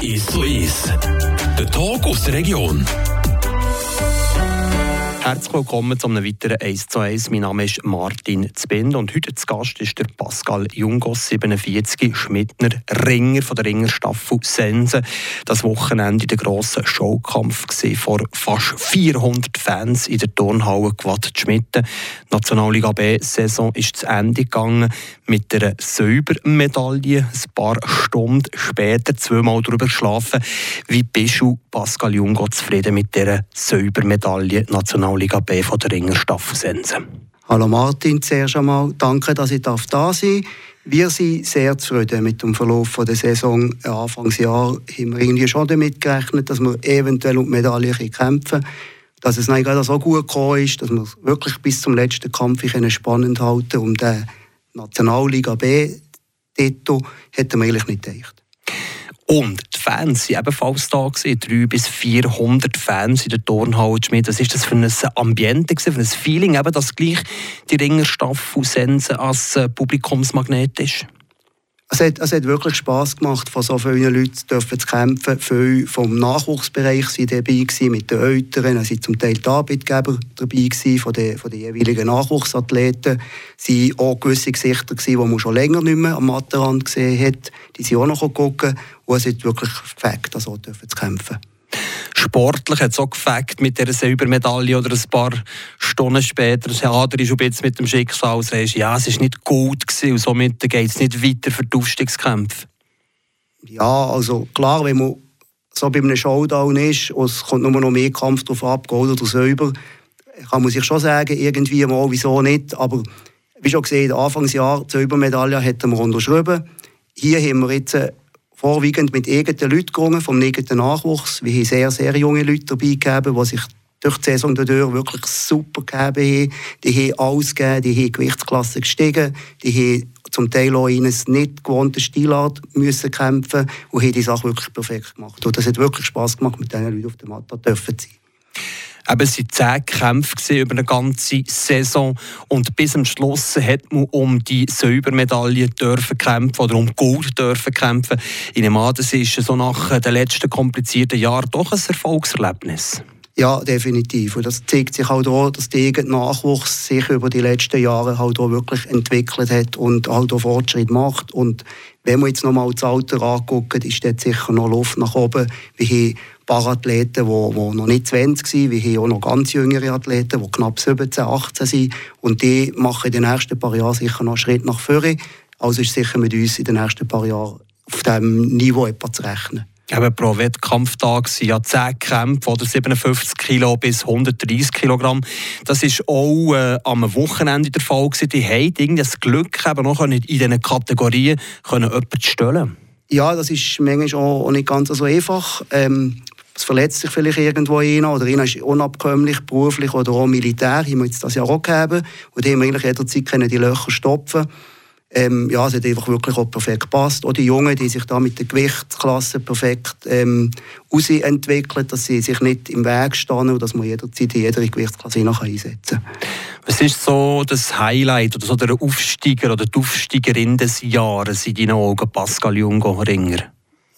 Ist so ist. Der Talk aus der Region. Herzlich willkommen zu einem weiteren 1 zu 1. Mein Name ist Martin Zbind und heute zu Gast ist der Pascal Jungos, 47, Schmidtner, Ringer von der Ringerstaffel Sense. Das Wochenende der grossen Showkampf gesehen vor fast 400 Fans in der Turnhalle Quad Schmitten. Die Nationalliga B-Saison ist zu Ende gegangen mit einer Silbermedaille. Ein paar Stunden später zweimal darüber geschlafen. Wie bist du, Pascal Jungo, zufrieden mit dieser Silbermedaille National Regionalliga B von der Ringer Staffensense. Hallo Martin, zuerst einmal danke, dass ich da sein. Wir sind sehr zufrieden mit dem Verlauf der Saison. Anfangsjahr haben wir irgendwie schon damit gerechnet, dass wir eventuell um die Medaille kämpfen können. Dass es nicht so gut gekommen ist, dass wir wirklich bis zum letzten Kampf spannend halten um den Nationalliga B-Titel, hätten wir eigentlich nicht gedacht. Und die Fans waren ebenfalls da. Gewesen. 300 bis 400 Fans in der Turnhalle Schmied. Was war das für ein Ambiente, für ein Feeling, dass gleich die Ringerstaffel Sense als äh, Publikumsmagnet ist? Es hat, es hat wirklich Spass gemacht, von so vielen Leuten zu kämpfen. Viele vom Nachwuchsbereich waren dabei gewesen, mit den Eltern. Es waren zum Teil die Arbeitgeber dabei gewesen, von den, von den jeweiligen Nachwuchsathleten. Es waren auch gewisse Gesichter, gewesen, die man schon länger nicht mehr am Matterrand gesehen hat. Die sind auch noch gucken. Und es hat wirklich gefällt, so dürfen zu kämpfen sportlich hat es auch gefällt mit dieser Silbermedaille oder ein paar Stunden später hadert du jetzt mit dem Schicksal und sagst, ja, es war nicht gut gewesen und somit geht es nicht weiter für die Aufstiegskämpfe? Ja, also klar, wenn man so bei einem Showdown ist und es kommt nur noch mehr Kampf drauf ab, Gold oder Silber, kann man sich schon sagen, irgendwie mal, wieso nicht, aber wie schon gesehen, Anfangsjahr die Silbermedaille hätten wir unterschrieben. Hier haben wir jetzt vorwiegend mit eigenen Leuten gegangen, vom eigenen Nachwuchs. Wir haben sehr, sehr junge Leute dabei gegeben, die sich durch die Saison dadurch wirklich super gegeben haben. Die haben alles gegeben, die haben Gewichtsklasse gestiegen, die haben zum Teil auch in einer nicht gewohnten Stilart müssen kämpfen und haben die Sache wirklich perfekt gemacht. Und das hat wirklich Spass gemacht, mit diesen Leuten auf der Matte zu sein. Eben, es waren zehn Kämpfe über eine ganze Saison und bis zum Schluss hat man um die Silbermedaille dürfen kämpfen oder um Gold dürfen kämpfen. Ich nehme an, das ist so nach den letzten komplizierten Jahren doch ein Erfolgserlebnis. Ja, definitiv. Und das zeigt sich halt auch, dass der Nachwuchs sich über die letzten Jahre halt auch wirklich entwickelt hat und halt auch Fortschritt macht. Und wenn wir jetzt nochmal das Alter angucken, ist dort sicher noch Luft nach oben. Wir haben Parathleten, die, die noch nicht 20 sind. Wir haben auch noch ganz jüngere Athleten, die knapp 17, 18 sind. Und die machen in den nächsten paar Jahren sicher noch einen Schritt nach vorne. Also ist sicher mit uns in den nächsten paar Jahren auf diesem Niveau etwas zu rechnen. Eben pro Wettkampftag sind ja 10 Kämpfe oder 57 Kilo bis 130 Kilogramm. Das ist auch äh, am Wochenende der Fall gewesen. Die haben das Glück eben noch in diesen Kategorien können jemanden stellen. Ja, das ist manchmal auch nicht ganz so einfach. Ähm, es verletzt sich vielleicht irgendwo einer oder einer ist unabkömmlich, beruflich oder auch militär, haben wir jetzt das ja auch gegeben. Und die haben eigentlich jederzeit können die Löcher stopfen ähm, ja, es hat einfach wirklich auch perfekt gepasst. Auch die Jungen, die sich da mit der Gewichtsklasse perfekt ähm, entwickeln, dass sie sich nicht im Weg stehen und dass man jederzeit in jeder Gewichtsklasse einsetzen kann. Was ist so das Highlight oder so der Aufsteiger oder die Aufsteigerin des Jahres in deinen Augen, Pascal Jungo Ringer?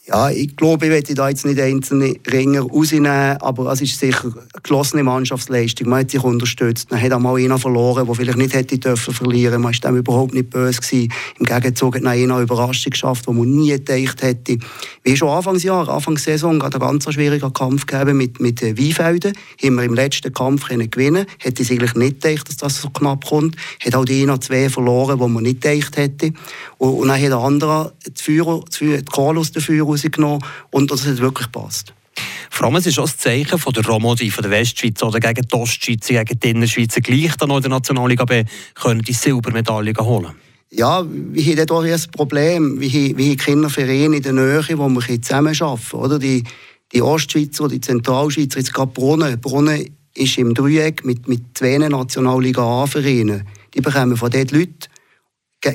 Ja, ich glaube, ich werde da jetzt nicht einzelne Ringer rausnehmen, aber es ist sicher eine geschlossene Mannschaftsleistung. Man hat sich unterstützt. Man hat auch mal einen verloren, der vielleicht nicht hätte dürfen verlieren. Man war dem überhaupt nicht böse gewesen. Im Gegenzug hat man eine Überraschung geschafft, die man nie gedacht hätte. Wie schon Anfangsjahr, Anfangssaison, hat einen ganz schwierigen Kampf gegeben mit, mit Weinfelden. Haben wir im letzten Kampf können gewinnen. Hätte ich eigentlich nicht gedacht, dass das so knapp kommt. Hat auch die einer zwei verloren, die man nicht gedacht hätte. Und, und dann hat der andere die, Führer, die aus den Führer rausgenommen und das hat wirklich gepasst. Vor allem, es ist auch das Zeichen von der Romodi, von der Westschweiz oder gegen die Ostschweiz, gegen die Innerschweiz, gleich dann in der Nationalliga B, können die Silbermedaille holen. Ja, wir haben dort ein Problem. Wir haben, wir haben Kindervereine in der Nähe, wo wir zusammenarbeiten können. Die, die Ostschweizer, die Zentralschweizer, jetzt gerade Brunnen. Brunnen ist im Dreieck mit, mit zwei Nationalliga A-Vereinen. Die bekommen von dort Leute,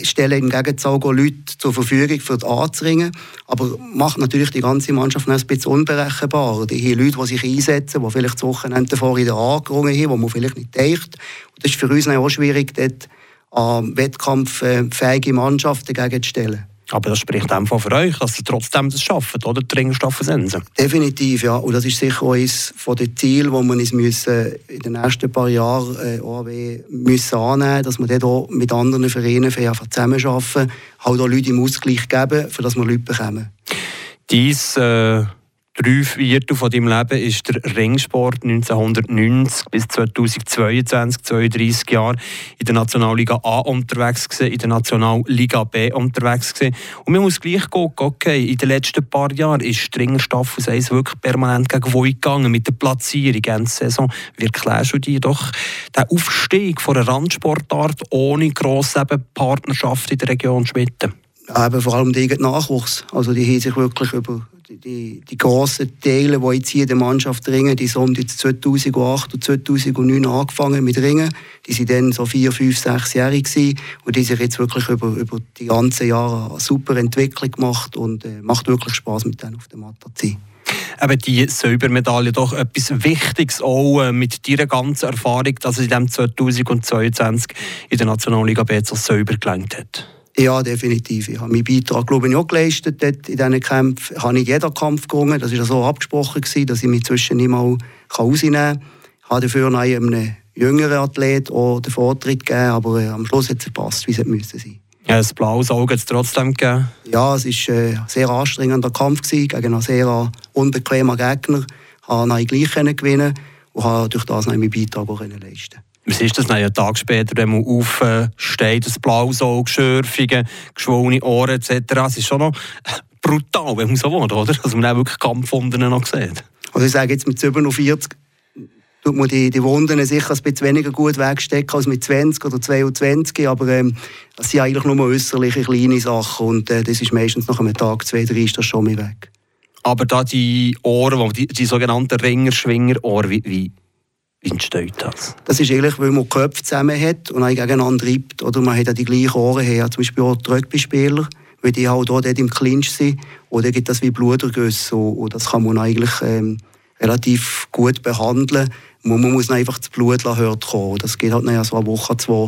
stellen im Gegenteil Leute zur Verfügung, für das anzuringen. Aber macht natürlich die ganze Mannschaft ein bisschen unberechenbar. Die haben Leute, die sich einsetzen, die vielleicht das Wochenende vorher wieder angerungen haben, wo man vielleicht nicht denkt. Und das ist für uns auch schwierig, dort an wettkampffähige Mannschaften gegenzustellen. Aber das spricht einfach für euch, dass sie trotzdem das schaffen, oder? Die Ringerstaffel Sensen. Definitiv, ja. Und das ist sicher auch eines von den Zielen, die wir uns müssen in den nächsten paar Jahren äh, OAW müssen annehmen müssen, dass wir dort mit anderen Vereinen zusammenarbeiten, halt auch Leute im Ausgleich geben, für dass wir Leute bekommen. Dies, äh drei Viertel von deinem Leben ist der Ringsport 1990 bis 2022, 32 Jahre in der Nationalliga A unterwegs gewesen, in der Nationalliga B unterwegs gewesen. Und man muss gleich gucken, okay, in den letzten paar Jahren ist die Ringerstaffel 1 wirklich permanent gegen Voi gegangen mit der Platzierung in der Saison. Wie erklärst du dir doch den Aufstieg von einer Randsportart ohne grosse Partnerschaft in der Region Schmitten? Eben vor allem der Nachwuchs. Also die haben sich wirklich über die, die grossen Teile, die jetzt hier in der Mannschaft ringen, die sind jetzt 2008 und 2009 angefangen mit Ringen. Die waren dann so vier, fünf, sechsjährig gewesen und die sich jetzt wirklich über, über die ganzen Jahre eine super Entwicklung gemacht und äh, macht wirklich Spaß mit denen auf der Matte zu sein. Eben die Silbermedaille doch etwas Wichtiges auch äh, mit deiner ganzen Erfahrung, dass es in dem 2022 in der Nationalliga B so Silber gelangt hat. Ja, definitiv. Ich habe meinen Beitrag glaube ich, auch geleistet dort in diesen Kämpfen. Ich habe nicht jeden Kampf gewonnen. Das war so abgesprochen, gewesen, dass ich mich zwischen nicht mal rausnehmen kann. Ich habe dafür einem jüngeren Athlet auch den Vortritt gegeben, aber äh, am Schluss hat es gepasst, wie es müssen sein ja, ein blaues Auge hat es trotzdem gegeben? Ja, es war äh, ein sehr anstrengender Kampf gewesen, gegen einen sehr unbequemen Gegner. Ich konnte gleich gewinnen und habe durch das meinen Beitrag auch leisten was ist das dann einen Tag später, wenn man aufsteht, das blaues Auge, Schürfungen, geschwollene Ohren etc. Es ist schon noch brutal, wenn man so will, oder? Dass man auch wirklich Kampfwunden noch sieht. Also ich sage jetzt mit 47 tut man die, die Wunden sicher ein bisschen weniger gut wegstecken als mit 20 oder 22, aber ähm, das sind eigentlich nur äußerliche kleine Sachen und äh, das ist meistens nach einem Tag, zwei, drei ist das schon mal weg. Aber da die Ohren, die, die sogenannten Ringer-Schwinger-Ohren, wie, wie wie entsteht das? Das ist eigentlich, weil man Köpfe zusammen hat und einen gegeneinander reibt. Oder man hat ja die gleichen Ohren her. Zum Beispiel auch die Rugby-Spieler, weil die halt auch dort im Clinch sind. Oder gibt das wie Blutergüsse. Und das kann man eigentlich ähm, relativ gut behandeln. Man muss einfach das Blut hört kommen. Das geht halt nachher so eine Woche, zwei,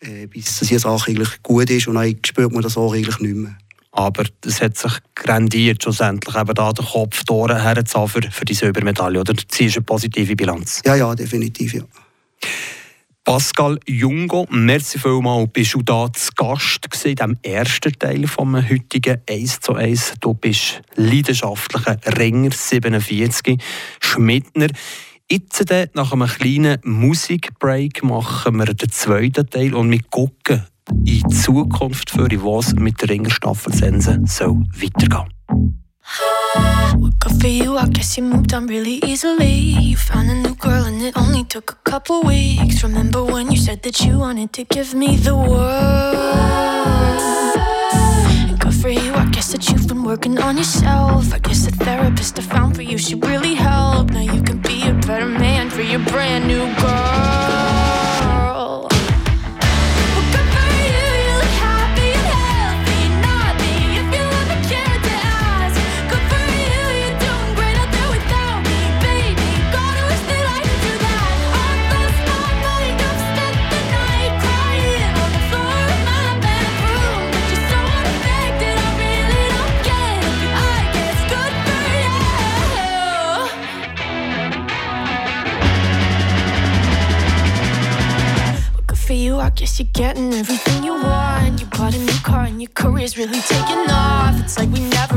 äh, bis die Sache eigentlich gut ist. Und dann spürt man das auch eigentlich nicht mehr. Aber es hat sich grandiert, schlussendlich eben da den Kopf die Ohren für, für die Silbermedaille. Oder ziehst du eine positive Bilanz? Ja, ja, definitiv, ja. Pascal Jungo, merci vielmals, bist du da zu Gast in diesem ersten Teil vom heutigen 1 zu 1. Du bist leidenschaftlicher Ringer, 47, Schmidtner. Jetzt nach einem kleinen Musikbreak machen wir den zweiten Teil und wir gucken in Zukunft mit der Ringerstaffel Sense soll weitergehen. Good for you, I guess you moved on really easily. You found a new girl and it only took a couple weeks. Remember when you said that you wanted to give me the world? good for you, I guess that you've been working on yourself. I guess the therapist I found for you should really. Now you can be a better man for your brand new girl. You're getting everything you want. You bought a new car and your career's really taking off. It's like we never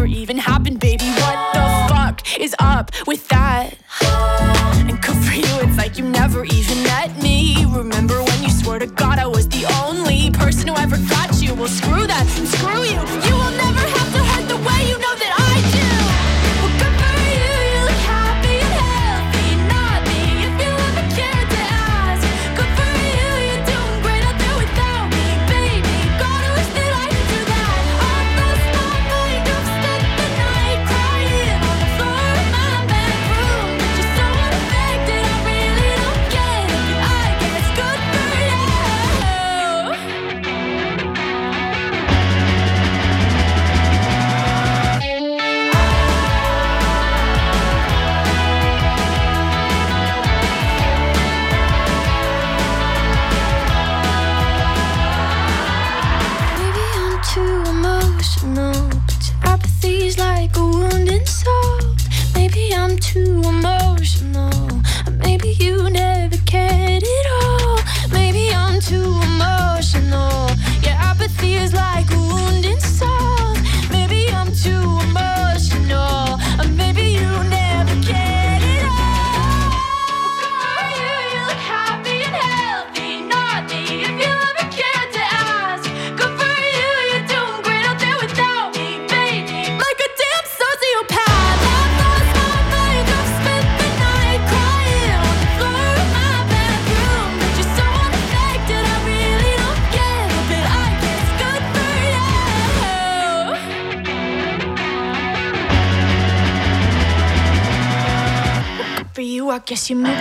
Guess you meant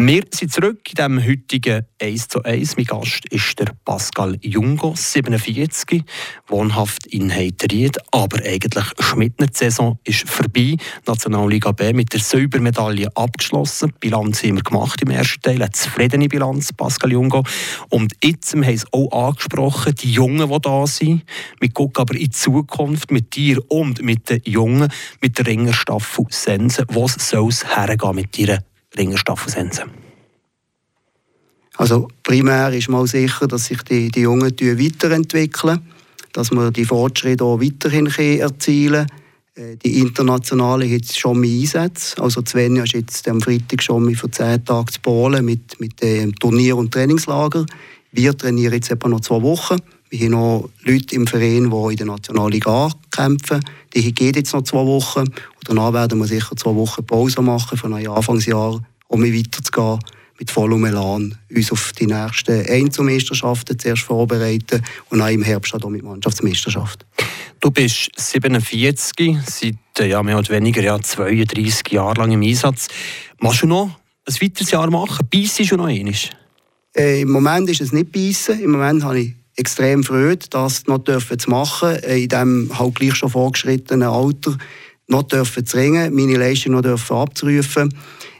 Wir sind zurück in diesem heutigen 1 zu 1. Mein Gast ist der Pascal Jungo, 47, wohnhaft in Heiteried. Aber eigentlich Schmidtner Saison ist vorbei. Nationalliga B mit der Silbermedaille abgeschlossen. Die Bilanz haben wir gemacht im ersten Teil. Eine zufriedene Bilanz, Pascal Jungo. Und jetzt haben es auch angesprochen, die Jungen, die da sind. Wir gucken aber in die Zukunft mit dir und mit den Jungen, mit der Ringerstaffel Sense. Wo soll es hergehen mit dir? Ringerstaffel Sense? Also primär ist mal sicher, dass sich die, die Jungen weiterentwickeln, dass wir die Fortschritte auch weiterhin erzielen können. Äh, die Internationale hat jetzt schon mehr Einsätze. Also Svenja ist jetzt am Freitag schon für zehn Tage zu Polen mit, mit dem Turnier- und Trainingslager. Wir trainieren jetzt etwa noch zwei Wochen. Wir haben noch Leute im Verein, die in der Nationalliga kämpfen. Die gehen jetzt noch zwei Wochen. Danach werden wir sicher zwei Wochen Pause machen, von einem Anfangsjahr, um weiterzugehen mit vollem Elan uns auf die nächsten Einzelmeisterschaften zuerst vorbereiten und auch im Herbst auch mit Mannschaftsmeisterschaft. Du bist 47, seit äh, ja, mehr oder weniger ja, 32 Jahren lang im Einsatz. Machst du noch ein weiteres Jahr machen? Beißt du noch einmal? Äh, Im Moment ist es nicht beißen. Im Moment habe ich extrem Freude, das noch dürfen zu machen, äh, in diesem halt gleich schon vorgeschrittenen Alter noch dürfen zu ringen, meine Leistung noch dürfen abzurufen.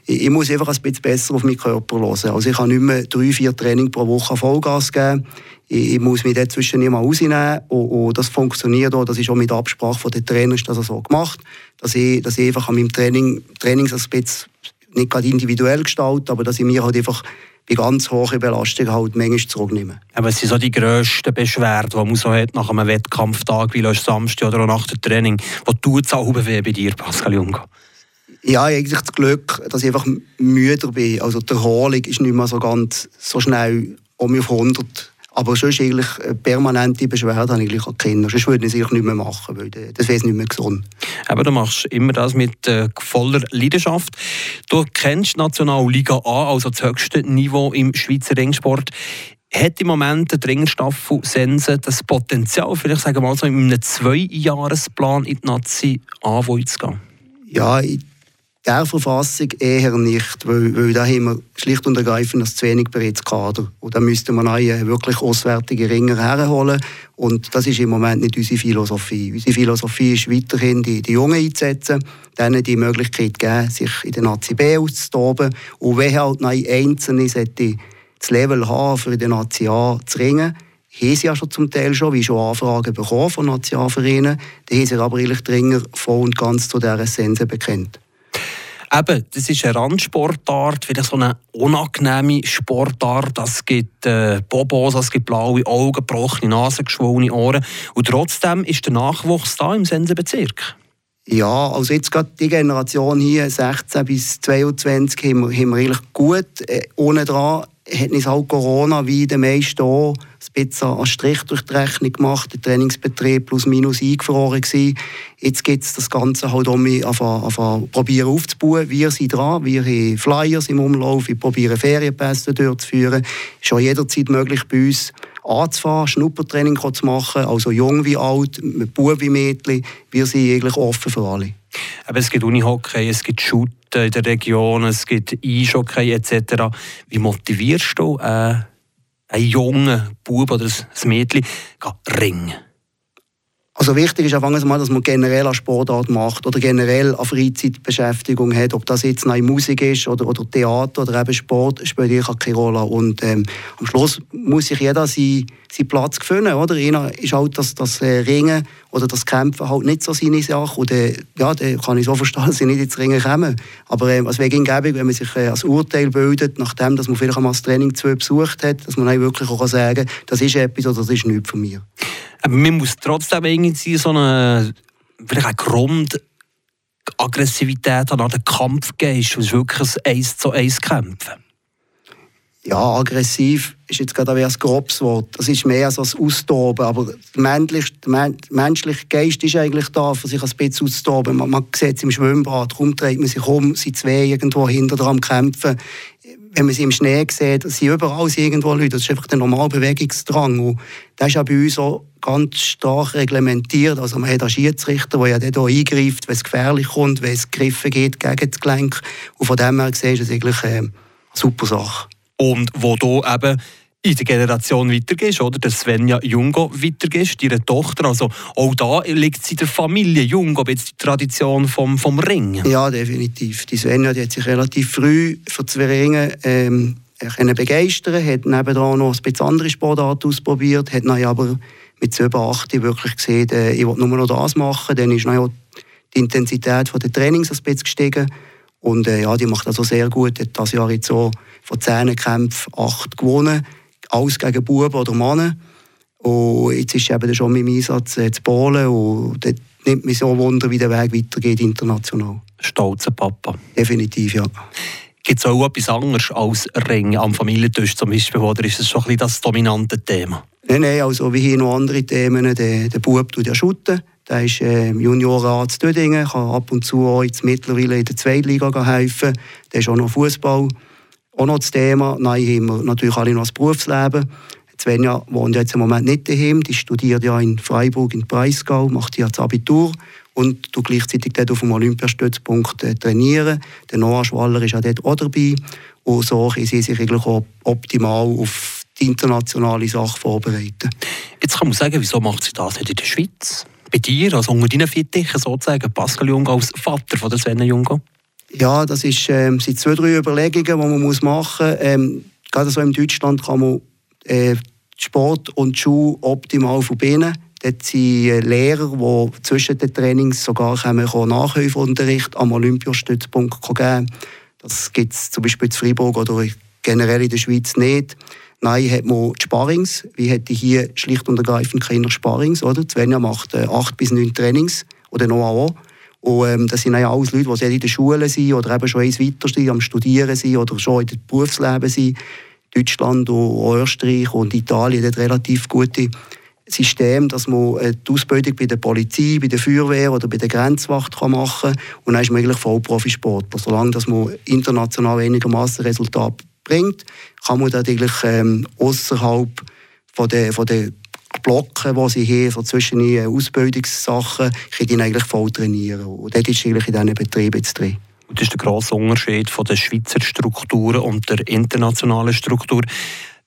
Ich, ich, muss einfach ein bisschen besser auf meinen Körper hören. Also ich kann nicht mehr drei, vier Training pro Woche Vollgas geben. Ich, ich muss mich dazwischen mal rausnehmen. Und, und, das funktioniert auch. Das ist auch mit Absprache der Trainer das so gemacht, dass ich, dass ich einfach an meinem Training, Trainings ein bisschen nicht gerade individuell gestalte, aber dass ich mir halt einfach die ganz hohe Belastung halt manchmal zurücknehmen. Aber es sind so die grössten Beschwerden, die man so hat nach einem Wettkampftag, wie Samstag oder nach dem Training. Was tut es auch weh bei dir, Pascal Jungo? Ja, eigentlich das Glück, dass ich einfach müde bin. Also die Erholung ist nicht mehr so ganz so schnell um auf 100 aber sonst eigentlich permanente Beschwerden habe ich eigentlich Kinder. Sonst würde ich es nicht mehr machen, weil das wäre nicht mehr gesund. Aber du machst immer das mit äh, voller Leidenschaft. Du kennst Nationalliga A, also das höchste Niveau im Schweizer Ringsport. Hat im Moment der Ringerstaffel Sense das Potenzial, vielleicht sagen wir mal so, in einem Zweijahresplan in die Nazi A zu gehen? Ja, ich der Verfassung eher nicht, weil, weil da haben wir schlicht und ergreifend das zu wenig bereits Kader. Und da müsste man einen wirklich auswärtige Ringer herholen. Und das ist im Moment nicht unsere Philosophie. Unsere Philosophie ist weiterhin, die, die Jungen einzusetzen, denen die Möglichkeit geben, sich in der Nazi B auszutoben. Und wenn halt noch Einzelne das Level haben, für der Nazi A zu ringen, haben sie ja schon zum Teil schon, wie schon Anfragen bekommen von Nationalvereinen, die haben sich aber eigentlich die Ringer voll und ganz zu dieser Essenz bekennt. Eben, das ist eine Randsportart, vielleicht so eine unangenehme Sportart. Es gibt äh, Bobos, es gibt blaue Augen, gebrochene Nase, geschwollene Ohren. Und trotzdem ist der Nachwuchs da im Sensenbezirk. Ja, also jetzt gerade die Generation hier, 16 bis 22, haben wir, haben wir eigentlich gut. Äh, ohne dran hat uns halt Corona wie den meisten auch ein bisschen einen Strich durch die Rechnung gemacht, der Trainingsbetrieb plus minus eingefroren gewesen. Jetzt geht es das Ganze halt um anfangen, probieren aufzubauen. Wir sind dran, wir haben Flyers im Umlauf, wir probieren Ferienpässe durchzuführen. Es ist schon jederzeit möglich bei uns anzufahren, Schnuppertraining zu machen, also jung wie alt, Bub wie Mädchen. Wir sind eigentlich offen für alle. Aber es gibt Unihockey, es gibt Shooten in der Region, es gibt Eishockey etc. Wie motivierst du äh, einen jungen Bub oder ein Mädchen ringen? Also wichtig ist einfach mal, dass man generell eine Sportart macht oder generell eine Freizeitbeschäftigung hat. Ob das jetzt eine Musik ist oder, oder Theater oder eben Sport, spielt eigentlich keine Rolle. Und ähm, am Schluss muss sich jeder seinen, seinen Platz finden. Oder? Einer ist halt das, das äh, Ringen oder das Kämpfen halt nicht so seine Sache. Und äh, ja, dann kann ich so verstehen, dass sie nicht ins Ringen kommen. Aber ähm, es wäre gäbig, wenn man sich äh, als Urteil bildet, nachdem dass man vielleicht einmal das Training zu besucht hat, dass man dann wirklich auch sagen kann, das ist etwas oder das ist nichts von mir. Aber man muss trotzdem irgendwie so eine, vielleicht eine Grundaggressivität an den Kampf geben. Es ist wirklich ein Eins zu Eins Kämpfen. Ja, aggressiv ist jetzt gerade ein grobes Wort. Das ist mehr als das Austoben. Aber der menschliche, der menschliche Geist ist eigentlich da, für sich ein bisschen auszutoben. Man, man sieht es im Schwimmbad, darum dreht man sich um, sind zwei irgendwo hinter dran kämpfen wenn man sie im Schnee sieht, sind überall irgendwo Leute. Das ist einfach der normale Bewegungsdrang. Und das ist auch bei uns so ganz stark reglementiert. Also man hat einen Schiedsrichter, der ja dort eingreift, wenn es gefährlich kommt, wenn es gegriffen geht gegen das Gelenk. Und von dem her gesehen ist es eigentlich eine super Sache. Und wo du eben in der Generation weitergehst, oder? Der Svenja Jungo weitergehst, ihre Tochter. Also auch da liegt es in der Familie Jungo, jetzt die Tradition vom, vom Ring. Ja, definitiv. Die Svenja die hat sich relativ früh für zwei Ringe ähm, begeistern, hat nebenan noch ein bisschen andere Sportarten ausprobiert, hat dann aber mit 7, 8 wirklich gesehen, äh, ich will nur noch das machen. Dann ist dann die Intensität der Trainings ein bisschen gestiegen. Und äh, ja, die macht also sehr gut. Hat das Jahr jetzt so von 10 Kämpfen 8 gewonnen. Alles gegen Buben oder Männer. Und jetzt ist eben schon mit dem Einsatz äh, zu Polen. Und dort nimmt mich so Wunder, wie der Weg weitergeht international. Stolzer Papa. Definitiv, ja. Gibt es auch etwas anderes als Ring am Familientisch zum Beispiel? Oder ist es schon ein bisschen das dominante Thema? Nein, nein, also wie hier noch andere Themen. Der, der Bub tut ja shooten. Der ist äh, Juniorenarzt Dödingen, kann ab und zu auch jetzt mittlerweile in der Zweitliga helfen. Der ist auch noch Fußball. Auch noch das Thema. Nein, haben wir natürlich alle noch das Berufsleben. Svenja wohnt jetzt im Moment nicht daheim. Die studiert ja in Freiburg, in Breisgau, macht ja das Abitur und du gleichzeitig dort auf dem Olympiastützpunkt äh, trainieren. Der Noah Schwaller ist auch dort auch dabei. Und so können sie sich eigentlich auch optimal auf die internationale Sache vorbereiten. Jetzt kann man sagen, wieso macht sie das nicht in der Schweiz? Bei dir, also unter deinen Fittichen sozusagen, Pascal Jungo als Vater von der Sven Jungo? Ja, das ist, ähm, sind zwei, drei Überlegungen, die man muss machen muss. Ähm, gerade so in Deutschland kann man äh, Sport und Schule optimal verbinden. Dort sind äh, Lehrer, die zwischen den Trainings sogar Nachhilfeunterricht am Olympiastützpunkt geben Das gibt es zum Beispiel in Freiburg oder generell in der Schweiz nicht. Nein, hat man die Sparrings. Wie hätte ich hier schlicht und ergreifend keine Sparrings, oder? Svenja macht äh, acht bis neun Trainings oder noch auch. Und ähm, das sind ja alles Leute, die in der Schule sind oder eben schon eins weiter sind, am Studieren sind oder schon in dem Berufsleben sind. Deutschland und Österreich und Italien hat relativ gute System, dass man äh, die Ausbildung bei der Polizei, bei der Feuerwehr oder bei der Grenzwacht kann machen kann. Und dann ist man eigentlich Vollprofisportler. Solange dass man international einigermaßen Resultate bringt, kann man eigentlich ähm, außerhalb von der, von der Blocken, die sie haben, so zwischen den Ausbildungssachen, kann eigentlich voll trainieren. Und das ist eigentlich in diesen Betrieben jetzt drin. Und das ist der grosse Unterschied von der Schweizer Struktur und der internationalen Struktur.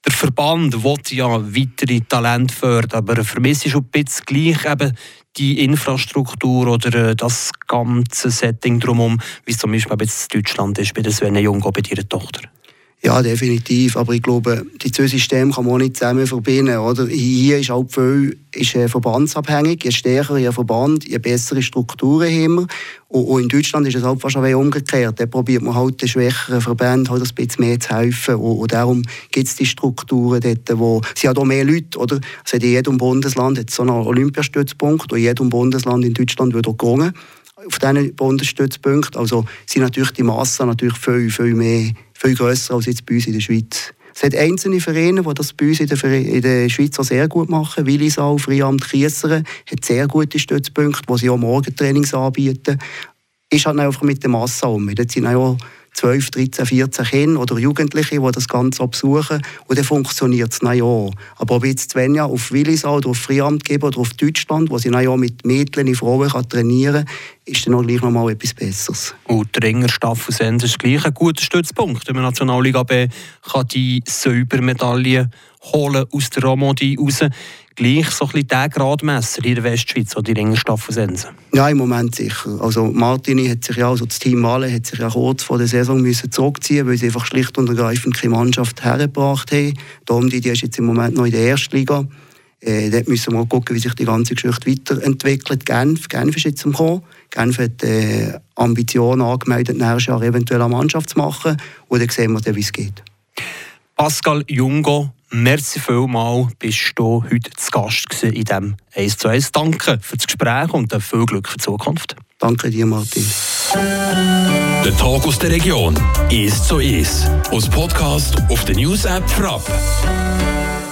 Der Verband will ja weitere Talente fördern, aber vermisst ist ein bisschen gleich eben die Infrastruktur oder äh, das ganze Setting drumherum, wie es zum Beispiel jetzt in Deutschland ist, bei der Svenne Jungo, bei ihrer Tochter. Ja, definitiv. Aber ich glaube, die zwei Systeme kann man auch nicht zusammen verbinden. Oder? Hier ist halt viel ist, äh, verbandsabhängig. Je stärker ihr Verband, je bessere Strukturen haben wir. Und, in Deutschland ist es halt fast umgekehrt. Da probiert man halt den schwächeren Verbänden halt ein bisschen mehr zu helfen. Und, darum gibt es die Strukturen dort, wo... Es sind auch mehr Leute, oder? Also in jedem Bundesland hat so einen Olympiastützpunkt. Und in jedem Bundesland in Deutschland wird auch gerungen auf diesen Bundesstützpunkten. Also sind natürlich die Massen natürlich viel, viel mehr viel grösser als jetzt bei uns in der Schweiz. Es hat einzelne Vereine, die das bei uns in der, in der Schweiz auch sehr gut machen. Willisau, Freiamt, Kieseren hat sehr gute Stützpunkte, wo sie auch Morgentrainings anbieten. Ist halt einfach mit der Masse um. Dort sind auch 12, 13, 14 Kinder oder Jugendliche, die das Ganze besuchen. Und dann funktioniert es ja. Aber ob jetzt Svenja auf Willisau oder auf Freiamt geben oder auf Deutschland, wo sie ja mit Mädchen in Frauen trainieren kann, ist dann auch gleich noch mal etwas Besseres. Und der Ringer Staffel Sens ist gleich ein guter Stützpunkt. In der Nationalliga B kann die Silbermedaille holen aus der Romandie raus gleich so ein bisschen der Gradmesser in der Westschweiz, oder die Ringerstaffel Sensen? Ja, im Moment sicher. Also Martini hat sich ja, also das Team Male hat sich ja kurz vor der Saison müssen zurückziehen weil sie einfach schlicht und ergreifend keine Mannschaft hergebracht haben. Darum, die, ist jetzt im Moment noch in der ersten Liga. Äh, dort müssen wir mal gucken, wie sich die ganze Geschichte weiterentwickelt. Genf, Genf ist jetzt am Kommen. Genf hat äh, Ambitionen angemeldet, nächstes Jahr eventuell eine Mannschaft zu machen. Und dann sehen wir, wie es geht. Pascal Jungo, merci vielmal, bist du heute zu Gast in diesem 1 zu 1. Danke für das Gespräch und viel Glück für die Zukunft. Danke dir, Martin. Der Tag aus der Region ist so ist. Aus Podcast auf der News App Frapp.